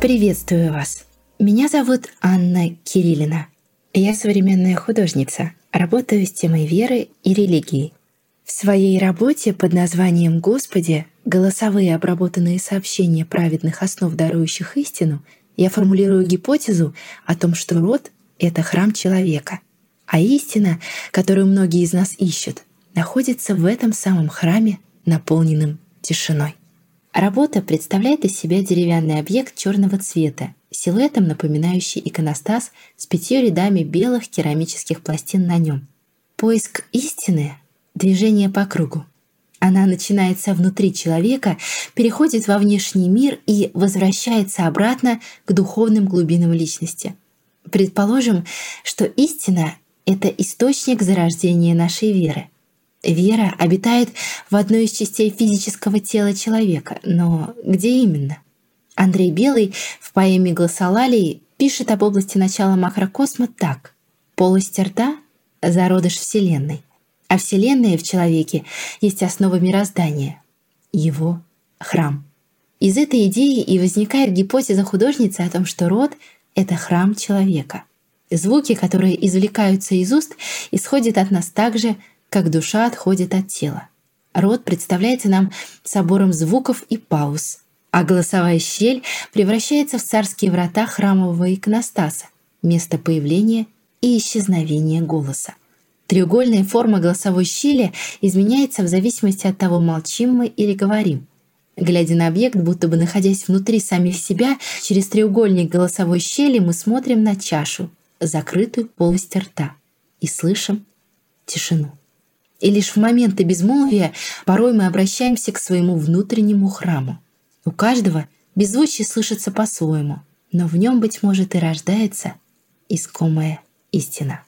Приветствую вас! Меня зовут Анна Кириллина. Я современная художница, работаю с темой веры и религии. В своей работе под названием «Господи. Голосовые обработанные сообщения праведных основ, дарующих истину» я формулирую гипотезу о том, что род — это храм человека, а истина, которую многие из нас ищут, находится в этом самом храме, наполненном тишиной. Работа представляет из себя деревянный объект черного цвета, силуэтом напоминающий иконостас с пятью рядами белых керамических пластин на нем. Поиск истины — движение по кругу. Она начинается внутри человека, переходит во внешний мир и возвращается обратно к духовным глубинам личности. Предположим, что истина — это источник зарождения нашей веры — Вера обитает в одной из частей физического тела человека, но где именно? Андрей Белый в поэме «Гласолалии» пишет об области начала макрокосма так. «Полость рта — зародыш Вселенной, а Вселенная в человеке есть основа мироздания, его храм». Из этой идеи и возникает гипотеза художницы о том, что род — это храм человека. Звуки, которые извлекаются из уст, исходят от нас также, как душа отходит от тела. Рот представляется нам собором звуков и пауз, а голосовая щель превращается в царские врата храмового иконостаса, место появления и исчезновения голоса. Треугольная форма голосовой щели изменяется в зависимости от того, молчим мы или говорим. Глядя на объект, будто бы находясь внутри самих себя, через треугольник голосовой щели мы смотрим на чашу, закрытую полость рта, и слышим тишину. И лишь в моменты безмолвия порой мы обращаемся к своему внутреннему храму. У каждого беззвучие слышится по-своему, но в нем, быть может, и рождается искомая истина.